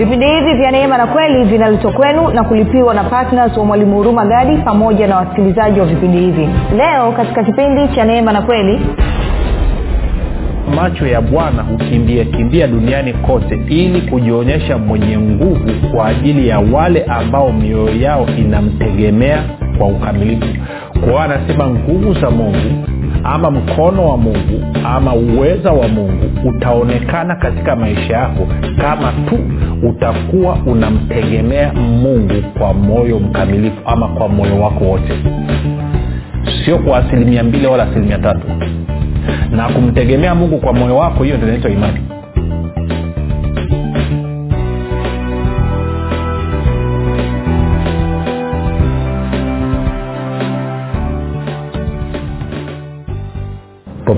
vipindi hivi vya neema na kweli vinaletwa kwenu na kulipiwa na ptns wa mwalimu huruma gadi pamoja na wasikilizaji wa vipindi hivi. Leo katika kipindi cha neema na kweli macho ya bwana hukimbia kimbia duniani kote ili kujionyesha mwenye nguvu kwa ajili ya wale ambao mioyo yao inamtegemea kwa ukamilifu. Kwao anasema nguvu za mungu ama mkono wa mungu ama uweza wa mungu utaonekana katika maisha yako kama tu utakuwa unamtegemea mungu kwa moyo mkamilifu ama kwa moyo wako wote. Sio kwa asilimia mbili wala asilimia tatu. Na kumtegemea mungu kwa moyo wako hiyo ndio imani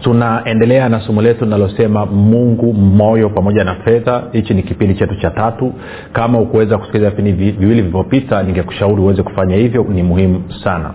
tunaendelea na somo letu linalosema mungu moyo pamoja na fedha. Hichi ni kipindi chetu cha tatu. Kama ukuweza kusikiliza vipindi viwili vilivyopita ningekushauri uweze kufanya hivyo. Ni muhimu sana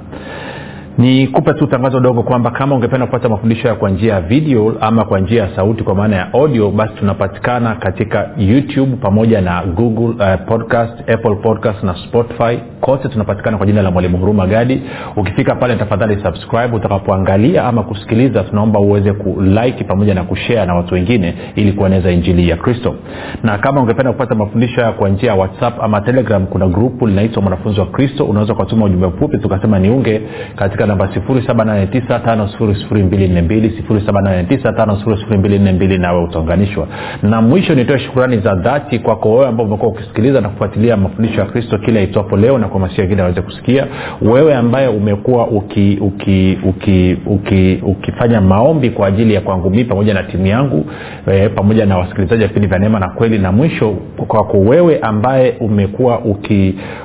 nikupe tu tangazo dogo kwamba kama ungependa kupata mafundisho ya kwa njia ya video ama kwa njia ya sauti kwa maana ya audio basi tunapatikana katika youtube pamoja na google uh, podcast apple podcast na spotify. Kote tunapatikana kwa jina la mwalimu huruma gadi. Ukifika pale tafadhali subscribe. Utakapoangalia ama kusikiliza tunaomba uweze kulike pamoja na kushare na watu wengine ili kueneza injili ya kristo. Na kama ungependa kupata mafundisho ya kwa njia ya whatsapp ama telegram kuna grupu linaitwa mwanafunzi wa kristo. Unaweza ukatuma ujumbe mfupi tukasema niunge katika namba 7895242 nawe utaunganishwa. Na mwisho nitoe shukurani za dhati kwako wewe ambao umekuwa ukisikiliza na kufuatilia mafundisho ya kristo kila itwapo leo na kwa wengine aweze kusikia. Wewe ambaye umekuwa uki, uki, uki, uki, ukifanya maombi kwa ajili ya kwangu mii pamoja na timu yangu e, pamoja na wasikilizaji wa vipindi vya neema na kweli na mwisho kwako wewe ambaye umekuwa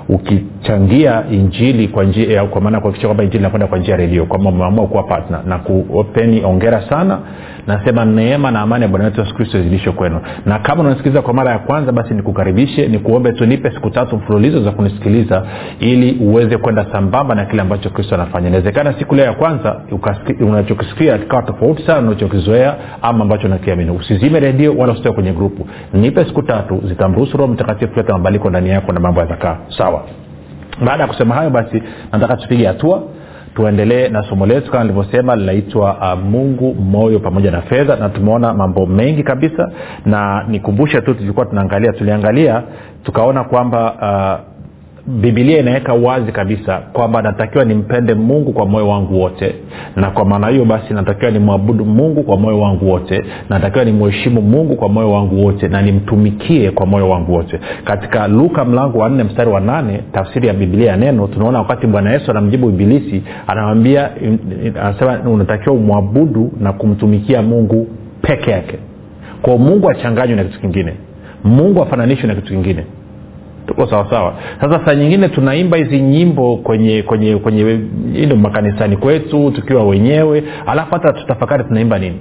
ukichangia uki injili kwa njia kwa maana kuhakikisha kwamba injili inakwenda kwa njia ya redio kwamba umeamua kuwa patna na kupeni ongera sana. Nasema neema na amani ya bwana wetu yesu kristo izidishwe kwenu. Na kama unasikiliza kwa mara ya kwanza basi nikukaribishe nikuombe tunipe siku tatu mfululizo za kunisikiliza ili uweze kwenda sambamba na kile ambacho kristo anafanya. Inawezekana siku leo ya kwanza unachokisikia kikawa tofauti sana unachokizoea ama ambacho nakiamini usizime redio wala usitoe kwenye grupu. Nipe siku tatu zitamruhusu roho mtakatifu kuleta mabadiliko ndani yako na mambo yatakaa sawa. Baada ya kusema hayo basi nataka tupige hatua tuendelee na somo letu kama nilivyosema linaitwa uh, mungu moyo pamoja na fedha na tumeona mambo mengi kabisa. Na nikumbushe tu tulikuwa tunaangalia tuliangalia tukaona kwamba uh, bibilia inaweka wazi kabisa kwamba natakiwa nimpende mungu kwa moyo wangu wote. Na kwa maana hiyo basi natakiwa nimwabudu mungu kwa moyo wangu wote. Natakiwa nimheshimu mungu kwa moyo wangu wote na nimtumikie kwa moyo wangu wote. Katika luka mlango wa nne mstari wa nane tafsiri ya bibilia ya neno tunaona wakati bwana yesu anamjibu ibilisi anamwambia anasema unatakiwa umwabudu na kumtumikia mungu peke yake. Kwao mungu achanganywe na kitu kingine. Mungu afananishwe na kitu kingine tuko sawasawa sasa saa nyingine tunaimba hizi nyimbo kwenye kwenye kwenye ino makanisani kwetu tukiwa wenyewe alafu hata tutafakari tunaimba nini?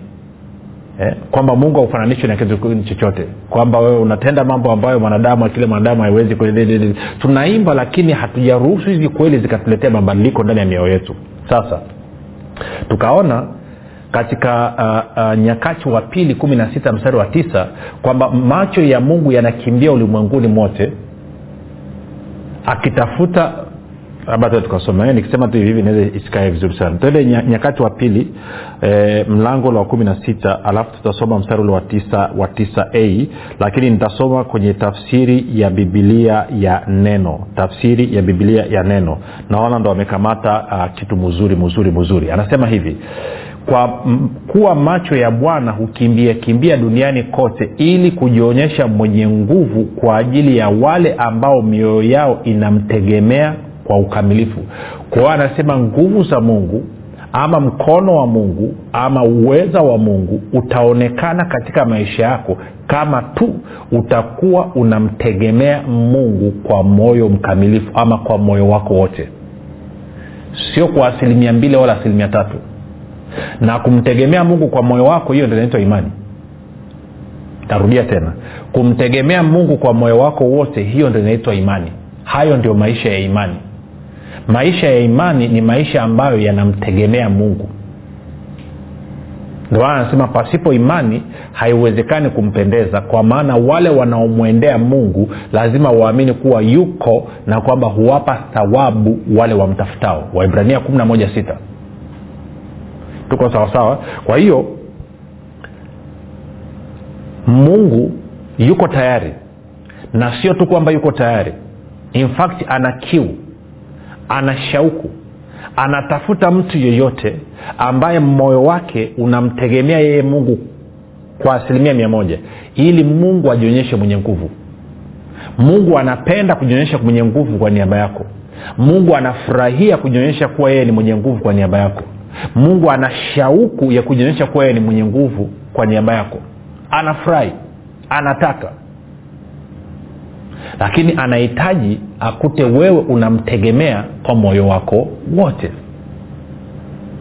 Eh? kwamba mungu haufananishwi na kitu chochote. Kwamba wewe unatenda mambo ambayo mwanadamu akile mwanadamu haiwezi tunaimba lakini hatujaruhusu hizi kweli zikatuletea mabadiliko ndani ya mioyo yetu. Sasa tukaona katika uh, uh, nyakati wa pili kumi na sita mstari wa tisa kwamba macho ya mungu yanakimbia ulimwenguni mote akitafuta labda tukasoma nikisema tu hivi naweza isikae vizuri sana. Tuende nyakati wa pili e, mlango wa kumi na sita alafu tutasoma mstari ule wa tisa wa tisa a lakini nitasoma kwenye tafsiri ya bibilia ya neno. Tafsiri ya bibilia ya neno. Naona ndo wamekamata uh, kitu mzuri mzuri mzuri anasema hivi kwa kuwa macho ya bwana hukimbia kimbia duniani kote ili kujionyesha mwenye nguvu kwa ajili ya wale ambao mioyo yao inamtegemea kwa ukamilifu. Kwa hiyo anasema nguvu za mungu ama mkono wa mungu ama uweza wa mungu utaonekana katika maisha yako kama tu utakuwa unamtegemea mungu kwa moyo mkamilifu ama kwa moyo wako wote. Sio kwa asilimia mbili wala asilimia tatu na kumtegemea mungu kwa moyo wako hiyo ndio inaitwa imani. Tarudia tena. Kumtegemea mungu kwa moyo wako wote hiyo ndio inaitwa imani. Hayo ndio maisha ya imani. Maisha ya imani ni maisha ambayo yanamtegemea mungu. Ndio maana anasema pasipo imani haiwezekani kumpendeza kwa maana wale wanaomwendea mungu lazima waamini kuwa yuko na kwamba huwapa thawabu wale wamtafutao. Waibrania 116 tuko sawasawa kwa hiyo mungu yuko tayari na sio tu kwamba yuko tayari. In fact ana kiu ana shauku anatafuta mtu yeyote ambaye moyo wake unamtegemea yeye mungu kwa asilimia mia moja ili mungu ajionyeshe mwenye nguvu. Mungu anapenda kujionyesha mwenye nguvu kwa niaba yako. Mungu anafurahia kujionyesha kuwa yeye ni mwenye nguvu kwa niaba yako mungu ana shauku ya kujionyesha kuwa yeye ni mwenye nguvu kwa niaba yako. Anafurahi anataka. Lakini anahitaji akute wewe unamtegemea kwa moyo wako wote.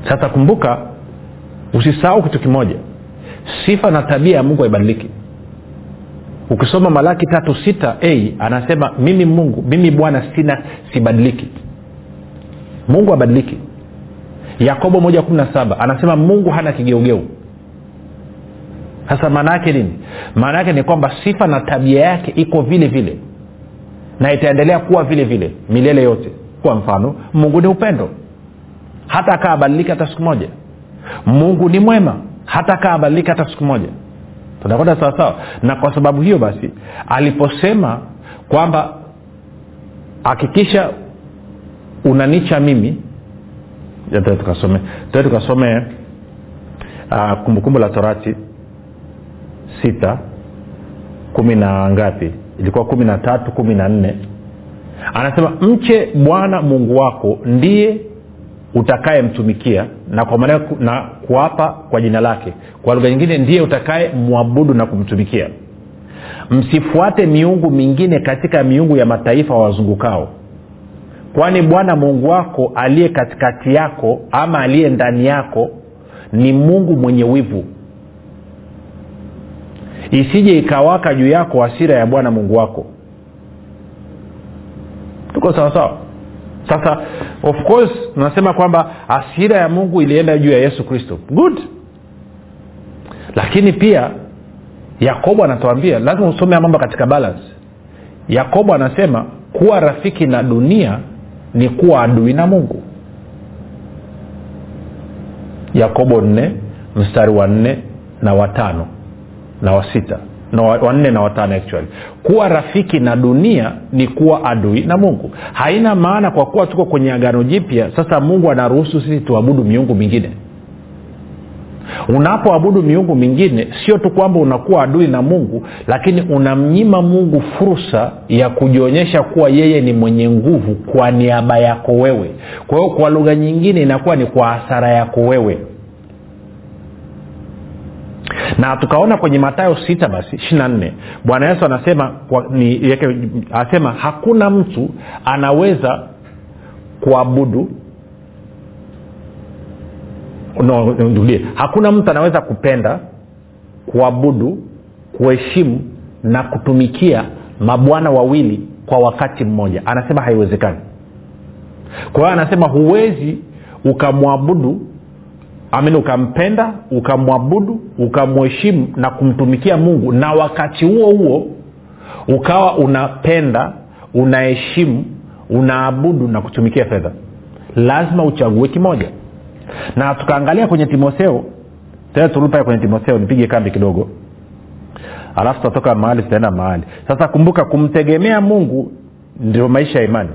Sasa kumbuka usisahau kitu kimoja. Sifa na tabia ya mungu haibadiliki. Ukisoma malaki tatu sita hey, anasema mimi mungu mimi bwana sina sibadiliki. Mungu abadiliki yakobo moja kumi na saba anasema mungu hana kigeugeu. Sasa maana yake nini? Maana yake ni kwamba sifa na tabia yake iko vile vile. Na itaendelea kuwa vile vile milele yote. Kwa mfano mungu ni upendo. Hata akaa abadilika hata siku moja. Mungu ni mwema. Hata akaa abadilika hata siku moja. Tunakwenda sawasawa na kwa sababu hiyo basi aliposema kwamba hakikisha unanicha mimi tuende tukasome tuende uh, kumbukumbu la torati sita kumi na ngapi? Ilikuwa kumi na tatu kumi na nne. Anasema mche bwana mungu wako ndiye utakayemtumikia na kwa maana na kuapa kwa jina lake. Kwa lugha nyingine ndiye utakaye mwabudu na kumtumikia. Msifuate miungu mingine katika miungu ya mataifa wazungukao kwani bwana mungu wako aliye katikati yako ama aliye ndani yako ni mungu mwenye wivu. Isije ikawaka juu yako hasira ya bwana mungu wako. Tuko sawasawa sasa of course tunasema kwamba hasira ya mungu ilienda juu ya yesu kristo. Good. Lakini pia yakobo anatuambia lazima usome mambo katika balance. Yakobo anasema kuwa rafiki na dunia ni kuwa adui na mungu. Yakobo nne mstari wa nne na watano na wasita na wanne na watano actually. Kuwa rafiki na dunia ni kuwa adui na mungu. Haina maana kwa kuwa tuko kwenye agano jipya sasa mungu anaruhusu sisi tuabudu miungu mingine unapoabudu miungu mingine sio tu kwamba unakuwa adui na mungu lakini unamnyima mungu fursa ya kujionyesha kuwa yeye ni mwenye nguvu kwa niaba yako wewe. Kwa hiyo kwa lugha nyingine inakuwa ni kwa hasara yako wewe. Na tukaona kwenye matayo sita basi ishiri nne bwana yesu anasema anasema hakuna mtu anaweza kuabudu no, hakuna mtu anaweza kupenda kuabudu kuheshimu na kutumikia mabwana wawili kwa wakati mmoja. Anasema haiwezekani. Kwa hiyo anasema huwezi ukamwabudu amini ukampenda ukamwabudu ukamheshimu na kumtumikia mungu na wakati huo huo ukawa unapenda unaheshimu unaabudu na kutumikia fedha. Lazima uchague kimoja na tukaangalia kwenye timotheo tena turudi kwenye timotheo nipige kambi kidogo. Alafu tutatoka mahali tutaenda mahali. Sasa kumbuka kumtegemea mungu ndio maisha ya imani.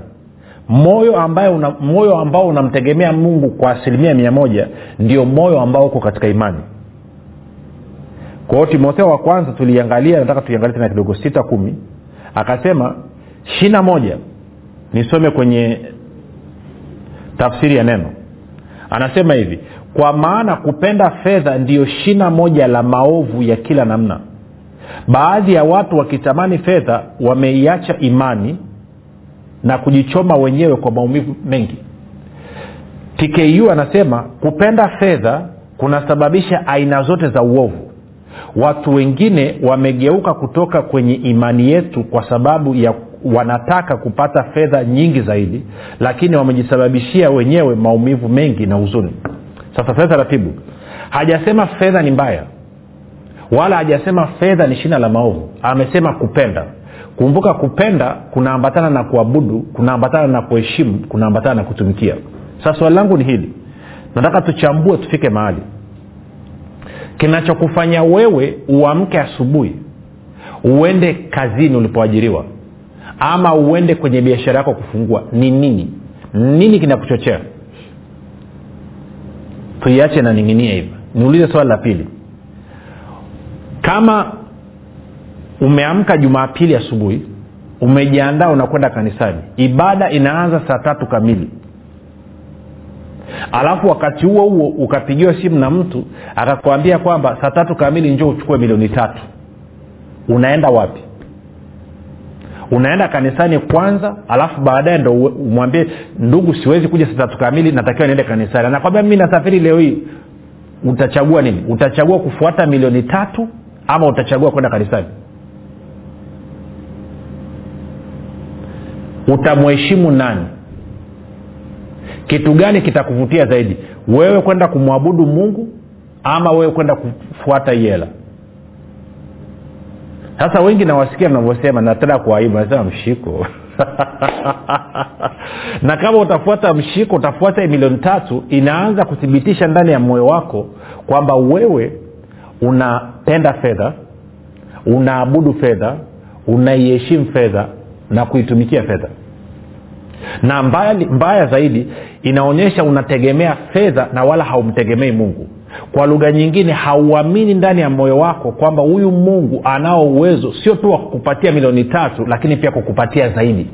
Moyo ambayo una, moyo ambao unamtegemea mungu kwa asilimia mia moja ndio moyo ambao uko katika imani. Kwa hiyo timotheo wa kwanza tuliangalia nataka tuiangalia tena kidogo sita kumi. Akasema shina moja nisome kwenye tafsiri ya neno anasema hivi kwa maana kupenda fedha ndiyo shina moja la maovu ya kila namna. Baadhi ya watu wakitamani fedha wameiacha imani na kujichoma wenyewe kwa maumivu mengi. Tku anasema kupenda fedha kunasababisha aina zote za uovu. Watu wengine wamegeuka kutoka kwenye imani yetu kwa sababu ya wanataka kupata fedha nyingi zaidi lakini wamejisababishia wenyewe maumivu mengi na huzuni. Sasa fedha taratibu. Hajasema fedha ni mbaya wala hajasema fedha ni shina la maovu. Amesema kupenda. Kumbuka kupenda kunaambatana na kuabudu kunaambatana na kuheshimu kunaambatana na kutumikia. Sasa swali langu ni hili. Nataka tuchambue tufike mahali. Kinachokufanya wewe uamke asubuhi uende kazini ulipoajiriwa ama uende kwenye biashara yako kufungua. Ni nini? Nini kinakuchochea? Tuiache naning'inia hivi. Niulize swali la pili. Kama umeamka jumapili asubuhi umejiandaa unakwenda kanisani ibada inaanza saa tatu kamili. Alafu wakati huo huo ukapigiwa simu na mtu akakwambia kwamba saa tatu kamili njoo uchukue milioni tatu. Unaenda wapi unaenda kanisani kwanza alafu baadaye ndo umwambie ndugu siwezi kuja saa kamili natakiwa niende kanisani. Anakwambia mimi nasafiri leo hii. Utachagua nini? Utachagua kufuata milioni tatu ama utachagua kwenda kanisani? Utamheshimu nani? Kitu gani kitakuvutia zaidi? Wewe kwenda kumwabudu mungu ama wewe kwenda kufuata hii hela sasa wengi nawasikia mnavyosema natenda kuaibu nasema mshiko. Na kama utafuata mshiko utafuata milioni tatu inaanza kuthibitisha ndani ya moyo wako kwamba wewe unapenda fedha unaabudu fedha unaiheshimu fedha na kuitumikia fedha. Na mbaya, mbaya zaidi inaonyesha unategemea fedha na wala haumtegemei mungu kwa lugha nyingine hauamini ndani ya moyo wako kwamba huyu mungu anao uwezo sio tu wa kukupatia milioni tatu lakini pia kukupatia zaidi.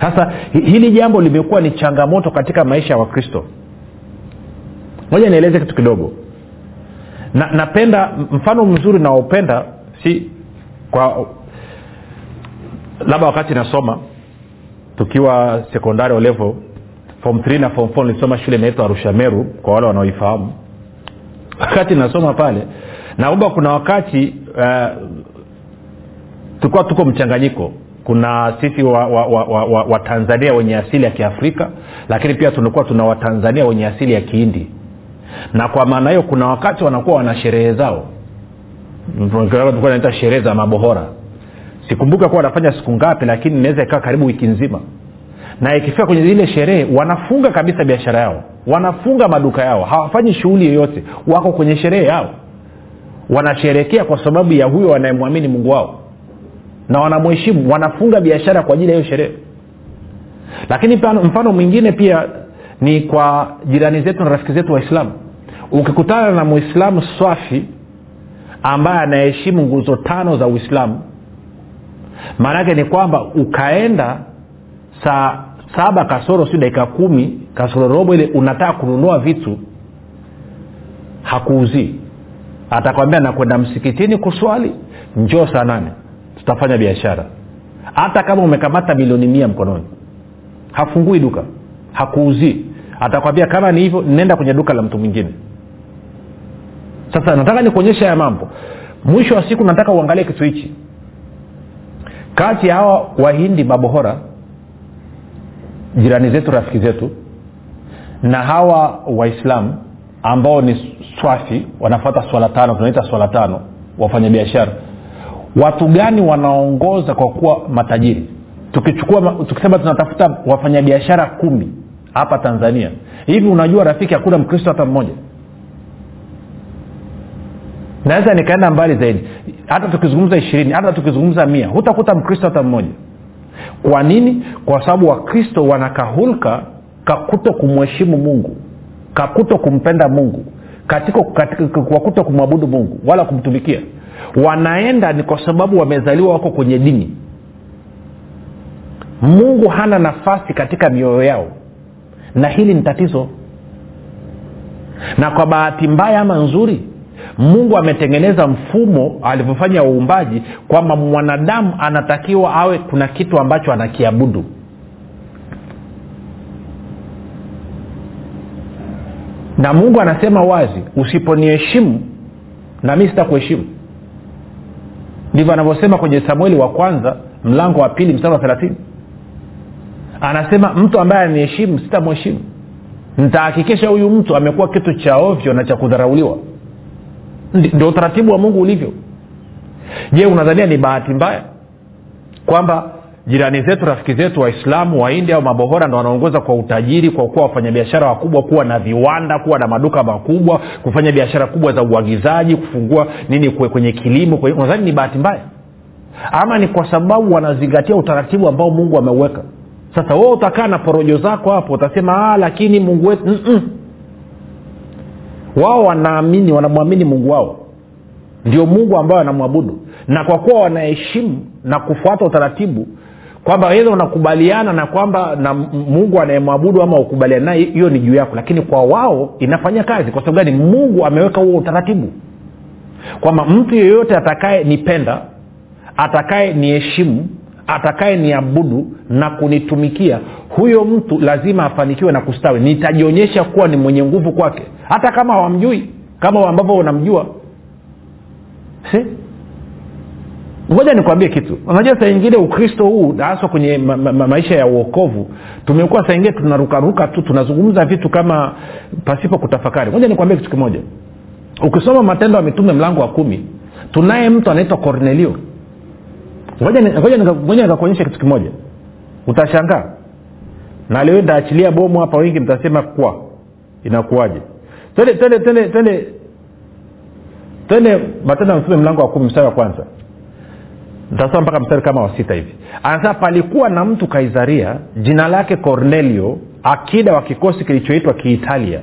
Sasa hili jambo limekuwa ni changamoto katika maisha ya wakristo. Moja nieleze kitu kidogo. Na napenda mfano mzuri naopenda si kwa labda wakati nasoma tukiwa sekondari o level form 3 na form 4 nilisoma shule inaitwa arusha meru kwa wale wanaoifahamu. Wakati nasoma pale naomba kuna wakati uh, tulikuwa tuko mchanganyiko. Kuna sisi watanzania wa, wa, wa, wa, wa wenye asili ya kiafrika lakini pia tulikuwa tuna watanzania wenye asili ya kihindi. Na kwa maana hiyo kuna wakati wanakuwa wana sherehe zao. Naita sherehe za mabohora. Sikumbuka kuwa wanafanya siku ngapi lakini inaweza ikawa karibu wiki nzima na ikifika kwenye ile sherehe wanafunga kabisa biashara yao. Wanafunga maduka yao. Hawafanyi shughuli yoyote. Wako kwenye sherehe yao. Wanasherekea kwa sababu ya huyo wanayemwamini mungu wao. Na wanamheshimu. Wanafunga biashara kwa ajili ya hiyo sherehe. Lakini mfano mwingine pia ni kwa jirani zetu na rafiki zetu waislamu. Ukikutana na mwislamu swafi ambaye anaheshimu nguzo tano za uislamu maanaake ni kwamba ukaenda saa saba kasoro si dakika kumi kasoro robo ile unataka kununua vitu hakuuzii. Atakwambia nakwenda msikitini kuswali njoo saa nane tutafanya biashara. Hata kama umekamata milioni mia mkononi hafungui duka hakuuzii. Atakwambia kama ni hivyo nenda kwenye duka la mtu mwingine. Sasa nataka nikuonyesha haya mambo. Mwisho wa siku nataka uangalie kitu hichi. Kati ya hawa wahindi mabohora jirani zetu rafiki zetu na hawa waislamu ambao ni swafi wanafata swala tano tunaita swala tano wafanyabiashara. Watu gani wanaongoza kwa kuwa matajiri? Tukichukua tukisema tunatafuta wafanyabiashara kumi hapa tanzania hivi unajua rafiki hakuna mkristo hata mmoja? Naweza nikaenda mbali zaidi. Hata tukizungumza ishirini hata tukizungumza mia hutakuta mkristo hata mmoja kwa nini? Kwa sababu wakristo wanakahulka kakuto kumheshimu mungu kakuto kumpenda mungu katika, katika, kwa kumwabudu mungu wala kumtumikia. Wanaenda ni kwa sababu wamezaliwa wako kwenye dini. Mungu hana nafasi katika mioyo yao na hili ni tatizo. Na kwa bahati mbaya ama nzuri mungu ametengeneza mfumo alivyofanya uumbaji kwamba mwanadamu anatakiwa awe kuna kitu ambacho anakiabudu. Na mungu anasema wazi usiponiheshimu na mi sitakuheshimu. Ndivyo anavyosema kwenye samueli wa kwanza mlango wa pili mstari wa thelathini. Anasema mtu ambaye aniheshimu sitamheshimu. Nitahakikisha huyu mtu amekuwa kitu cha ovyo na cha kudharauliwa ndio utaratibu wa mungu ulivyo. Je unadhania ni bahati mbaya kwamba jirani zetu rafiki zetu waislamu waindi au mabohora ndo wanaongoza kwa utajiri kwa kuwa wafanyabiashara wakubwa kuwa na viwanda kuwa na maduka makubwa kufanya biashara kubwa za uagizaji kufungua nini kwenye kilimo unadhani ni bahati mbaya? Ama ni kwa sababu wanazingatia utaratibu ambao mungu ameuweka? Sasa wewe utakaa na porojo zako hapo utasema lakini mungu wetu. Wao wanaamini wanamwamini mungu wao. Ndio mungu ambayo anamwabudu na kwa kuwa wanaheshimu na kufuata utaratibu kwamba edha unakubaliana na kwamba na mungu anayemwabudu ama ukubaliana naye hiyo ni juu yako. Lakini kwa wao inafanya kazi. Kwa sababu gani? Mungu ameweka huo utaratibu. Kwamba mtu yeyote atakaye nipenda atakaye niheshimu atakaye niabudu na kunitumikia huyo mtu lazima afanikiwe na kustawi. Nitajionyesha kuwa ni mwenye nguvu kwake hata kama hawamjui kama ambavyo unamjua. Si? Ngoja nikwambie kitu. Unajua saa ingine ukristo huu haswa kwenye ma- ma- maisha ya uokovu tumekuwa saa ingine tunarukaruka tu tunazungumza vitu kama pasipo kutafakari. Ngoja nikwambie kitu kimoja. Ukisoma matendo ya mitume mlango wa kumi tunaye mtu anaitwa kornelio ngoja nikakuonyesha kitu kimoja. Utashangaa. Na leo ndaachilia bomu hapa wengi mtasema kwa. Inakuwaje tende tende tende tende tende matendo ya mtume mlango wa kumi mstari wa kwanza. Ntasoma mpaka mstari kama wa sita hivi. Anasema palikuwa na mtu kaisaria jina lake cornelio akida wa kikosi kilichoitwa kiitalia.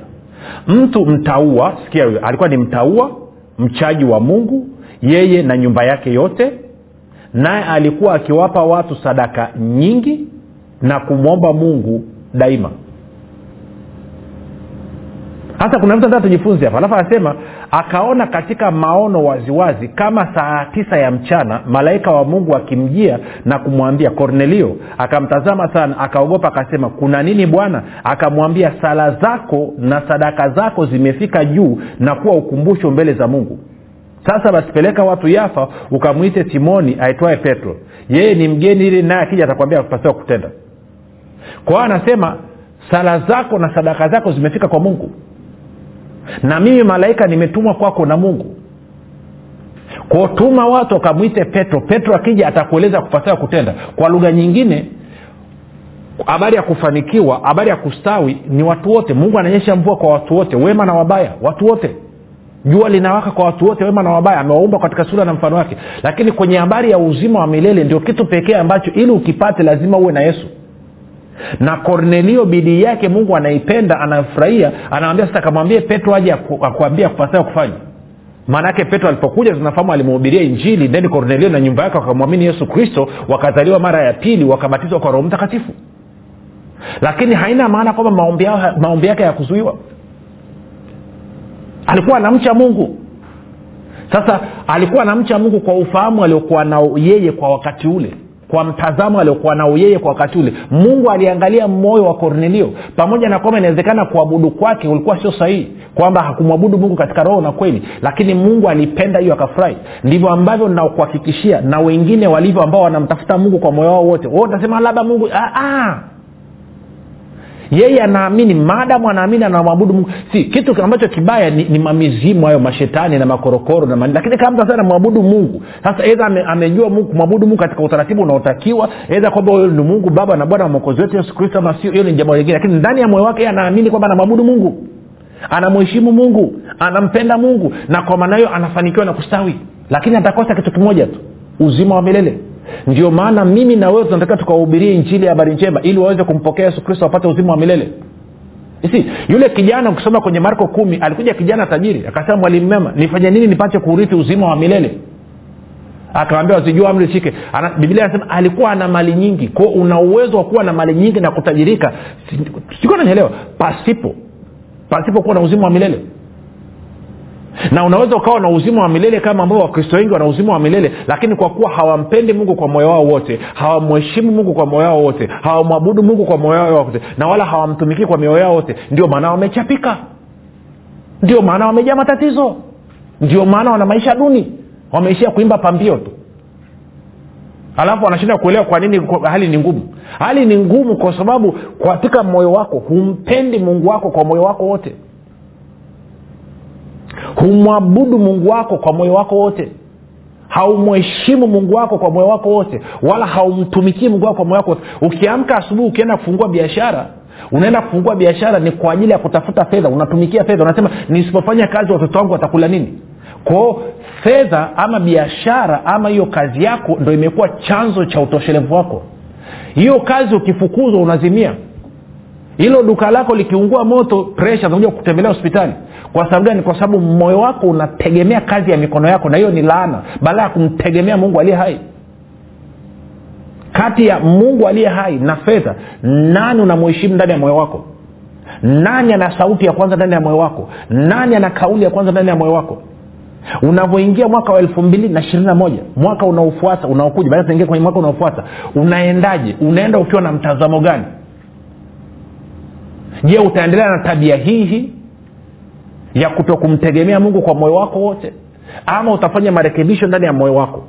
Mtu mtaua sikia huyo alikuwa ni mtaua mchaji wa mungu yeye na nyumba yake yote naye alikuwa akiwapa watu sadaka nyingi na kumwomba mungu daima hasa kuna vitu anataka tujifunze hapa. Alafu anasema akaona katika maono waziwazi kama saa tisa ya mchana malaika wa mungu akimjia na kumwambia kornelio akamtazama sana akaogopa akasema kuna nini bwana? Akamwambia sala zako na sadaka zako zimefika juu na kuwa ukumbusho mbele za mungu. Sasa basi peleka watu yafa ukamwite simoni aitwaye petro. Yeye ni mgeni ili naye akija atakwambia pasiwa kutenda. Kwa hiyo anasema sala zako na sadaka zako zimefika kwa mungu na mimi malaika nimetumwa kwako na mungu. Kotuma watu wakamwite petro. Petro akija atakueleza kupasiwa kutenda. Kwa lugha nyingine habari ya kufanikiwa habari ya kustawi ni watu wote. Mungu ananyesha mvua kwa watu wote wema na wabaya watu wote. Jua linawaka kwa watu wote wema na wabaya. Amewaumba katika sura na mfano wake. Lakini kwenye habari ya uzima wa milele ndio kitu pekee ambacho ili ukipate lazima uwe na yesu na kornelio bidii yake mungu anaipenda anafurahia anamwambia sasa kamwambie petro aje akuambia kupasaa kufanya. Maanaake petro alipokuja tunafahamu alimhubiria injili then kornelio na nyumba yake wakamwamini yesu kristo wakazaliwa mara ya pili wakabatizwa kwa roho mtakatifu. Lakini haina maana kwamba maombi, maombi yake yakuzuiwa alikuwa anamcha mungu. Sasa alikuwa anamcha mungu kwa ufahamu aliokuwa nao yeye kwa wakati ule kwa mtazamo aliokuwa nao yeye kwa wakati ule. Mungu aliangalia moyo wa kornelio. Pamoja na kwamba inawezekana kuabudu kwake ulikuwa sio sahihi kwamba hakumwabudu mungu katika roho na kweli lakini mungu alipenda hiyo akafurahi. Ndivyo ambavyo nakuhakikishia na wengine walivyo ambao wanamtafuta mungu kwa moyo wao wote. Wote tasema labda mungu aa, ah yeye anaamini maadamu anaamini anamwabudu mungu. Si kitu ambacho kibaya ni, ni mamizimu hayo mashetani na makorokoro na lakini kama mtu sasa anamwabudu mungu sasa edha ame, amejua mungu kumwabudu mungu katika utaratibu unaotakiwa edha kwamba huyo ni mungu baba na bwana wa mwokozi wetu yesu kristo ama sio hiyo ni jambo lingine. Lakini ndani ya moyo wake yeye anaamini kwamba anamwabudu mungu. Anamheshimu mungu anampenda mungu na kwa maana hiyo anafanikiwa na kustawi. Lakini atakosa kitu kimoja tu uzima wa milele ndio maana mimi na wewe tunataka tukawahubirie injili ya habari njema ili waweze kumpokea yesu kristo wapate uzima wa milele si yule kijana ukisoma kwenye marko kumi alikuja kijana tajiri akasema mwalimu mema nifanye nini nipate kuurithi uzima wa milele akawambia wazijua amri shike biblia anasema alikuwa ana mali nyingi kwao una uwezo wa kuwa na mali nyingi na kutajirika sikuwa nanyelewa pasipo pasipo kuwa na uzima wa milele na unaweza ukawa na uzima wa milele kama ambao wakristo wengi wana uzima wa milele lakini kwa kuwa hawampendi mungu kwa moyo wao wote hawamheshimu mungu kwa moyo wao wote hawamwabudu mungu kwa moyo wao wote na wala hawamtumikii kwa mioyo yao wote ndio maana wamechapika. Ndio maana wamejaa matatizo. Ndio maana wana maisha duni. Wameishia kuimba pambio tu. Alafu wanashinda kuelewa kwa nini hali ni ngumu. Hali ni ngumu kwa sababu katika moyo wako humpendi mungu wako kwa moyo wako wote humwabudu mungu wako kwa moyo wako wote. Haumheshimu mungu wako kwa moyo wako wote wala haumtumikii mungu wako kwa moyo wako wote. Ukiamka asubuhi ukienda kufungua biashara unaenda kufungua biashara ni kwa ajili ya kutafuta fedha unatumikia fedha unasema nisipofanya kazi watoto wangu watakula nini? Kwao fedha ama biashara ama hiyo kazi yako ndo imekuwa chanzo cha utoshelevu wako. Hiyo kazi ukifukuzwa unazimia. Hilo duka lako likiungua moto presha kutembelea hospitali kwa sababu gani? Kwa sababu moyo wako unategemea kazi ya mikono yako na hiyo ni laana baada ya kumtegemea mungu aliye hai. Kati ya mungu aliye hai na fedha nani unamuheshimu ndani ya moyo wako? Nani ana sauti ya kwanza ndani ya moyo wako? Nani ana kauli ya kwanza ndani ya moyo wako? Unavyoingia mwaka wa elfu mbili na ishirini na moja mwaka unaofuata unaokuja baada tunaingia kwenye mwaka unaofuata unaendaje? Unaenda ukiwa na mtazamo gani? Je utaendelea na tabia hii hii ya kutokumtegemea mungu kwa moyo wako wote ama utafanya marekebisho ndani ya moyo wako.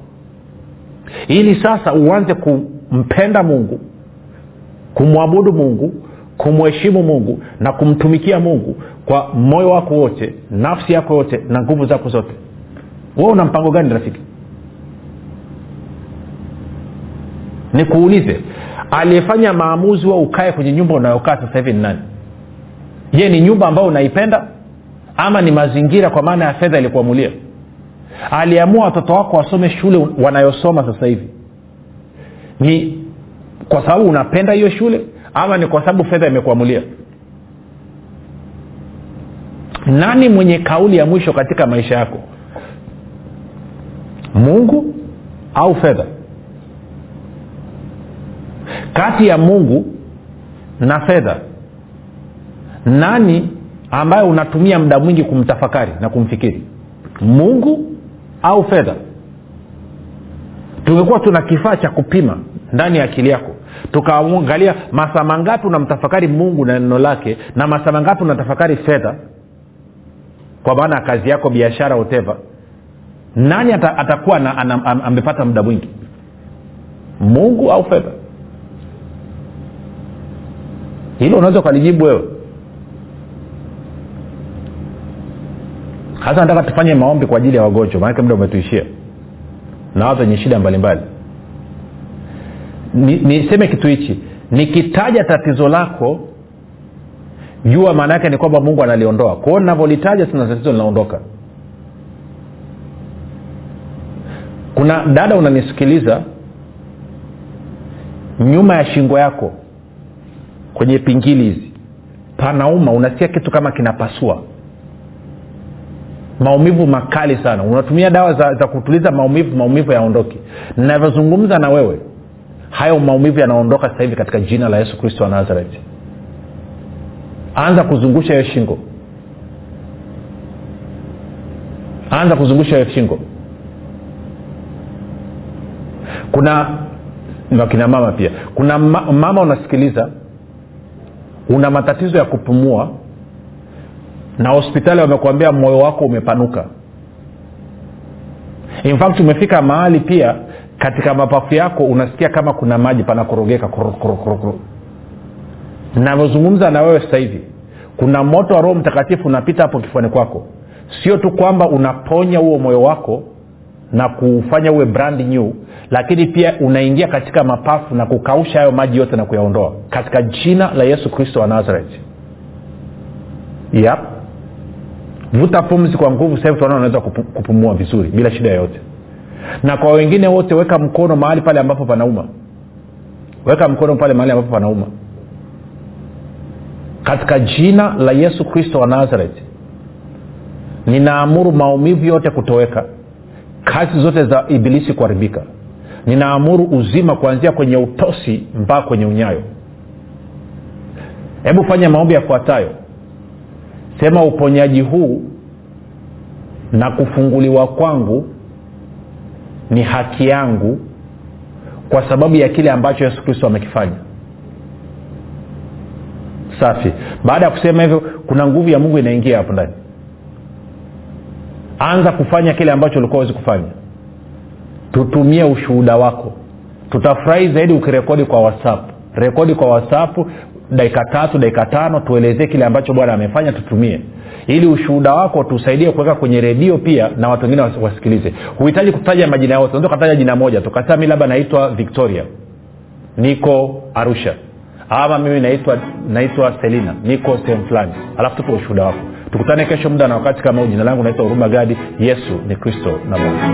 Ili sasa uanze kumpenda mungu kumwabudu mungu kumheshimu mungu na kumtumikia mungu kwa moyo wako wote nafsi yako yote na nguvu zako zote. Wewe una mpango gani rafiki? Nikuulize aliyefanya maamuzi wa ukae kwenye nyumba unayokaa sasa hivi ni nani? Je ni nyumba ambayo unaipenda ama ni mazingira kwa maana ya fedha ilikuamulia aliamua watoto wako wasome shule wanayosoma sasa hivi. Ni kwa sababu unapenda hiyo shule ama ni kwa sababu fedha imekuamulia nani mwenye kauli ya mwisho katika maisha yako? Mungu au fedha? Kati ya mungu na fedha nani ambaye unatumia muda mwingi kumtafakari na kumfikiri. Mungu au fedha? Tungekuwa tuna kifaa cha kupima ndani ya akili yako tukaangalia masaa mangapi unamtafakari mungu na neno lake na masaa mangapi unatafakari fedha kwa maana ya kazi yako biashara uteva nani ata, atakuwa na, ana, am, amepata muda mwingi? Mungu au fedha? Hilo unaweza ukalijibu wewe hasa nataka tufanye maombi kwa ajili ya wagonjwa maanake muda umetuishia. Na watu wenye shida mbalimbali. Niseme ni kitu hichi nikitaja tatizo lako jua maana yake ni kwamba mungu analiondoa. Kwao navyolitaja sina tatizo linaondoka. Kuna dada unanisikiliza nyuma ya shingo yako kwenye pingili hizi panauma unasikia kitu kama kinapasua maumivu makali sana. Unatumia dawa za, za kutuliza maumivu maumivu yaondoki. Navyozungumza na wewe hayo maumivu yanaondoka sasa hivi katika jina la yesu kristo wa nazareti anza kuzungusha hiyo shingo. Anza kuzungusha hiyo shingo. Kuna wakina mama pia. Kuna ma, mama unasikiliza una matatizo ya kupumua na hospitali wamekuambia moyo wako umepanuka. In fact umefika mahali pia katika mapafu yako unasikia kama kuna maji panakorogeka navyozungumza na wewe sasa hivi kuna moto wa roho mtakatifu unapita hapo kifuani kwako. Sio tu kwamba unaponya huo moyo wako na kufanya uwe brand new lakini pia unaingia katika mapafu na kukausha hayo maji yote na kuyaondoa. Katika jina la yesu kristo wa nazareti yep. Vuta pumzi kwa nguvu sahivi tunaona unaweza kupumua vizuri bila shida yoyote. Na kwa wengine wote weka mkono mahali pale ambapo panauma. Weka mkono pale mahali ambapo panauma. Katika jina la yesu kristo wa nazareti ninaamuru maumivu yote kutoweka. Kazi zote za ibilisi kuharibika. Ninaamuru uzima kuanzia kwenye utosi mpaka kwenye unyayo. Hebu fanya maombi yafuatayo sema uponyaji huu na kufunguliwa kwangu ni haki yangu kwa sababu ya kile ambacho yesu kristo amekifanya. Safi. Baada ya kusema hivyo kuna nguvu ya mungu inaingia hapo ndani. Anza kufanya kile ambacho ulikuwa wezi kufanya. Tutumie ushuhuda wako. Tutafurahi zaidi ukirekodi kwa whatsapp. Rekodi kwa whatsapp dakika tatu dakika tano tuelezee kile ambacho bwana amefanya tutumie. Ili ushuhuda wako tusaidie kuweka kwenye redio pia na watu wengine wasikilize. Huhitaji kutaja majina yote unaweza ukataja jina moja tukasema mi labda naitwa victoria. Niko arusha. Ama mimi naitwa naitwa selina. Niko sehemu fulani. Alafu tupe ushuhuda wako. Tukutane kesho muda na wakati kama huu. Jina langu naitwa huruma gadi. Yesu ni kristo na bwana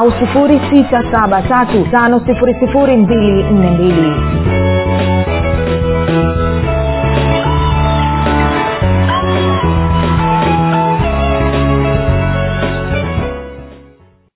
au 6735242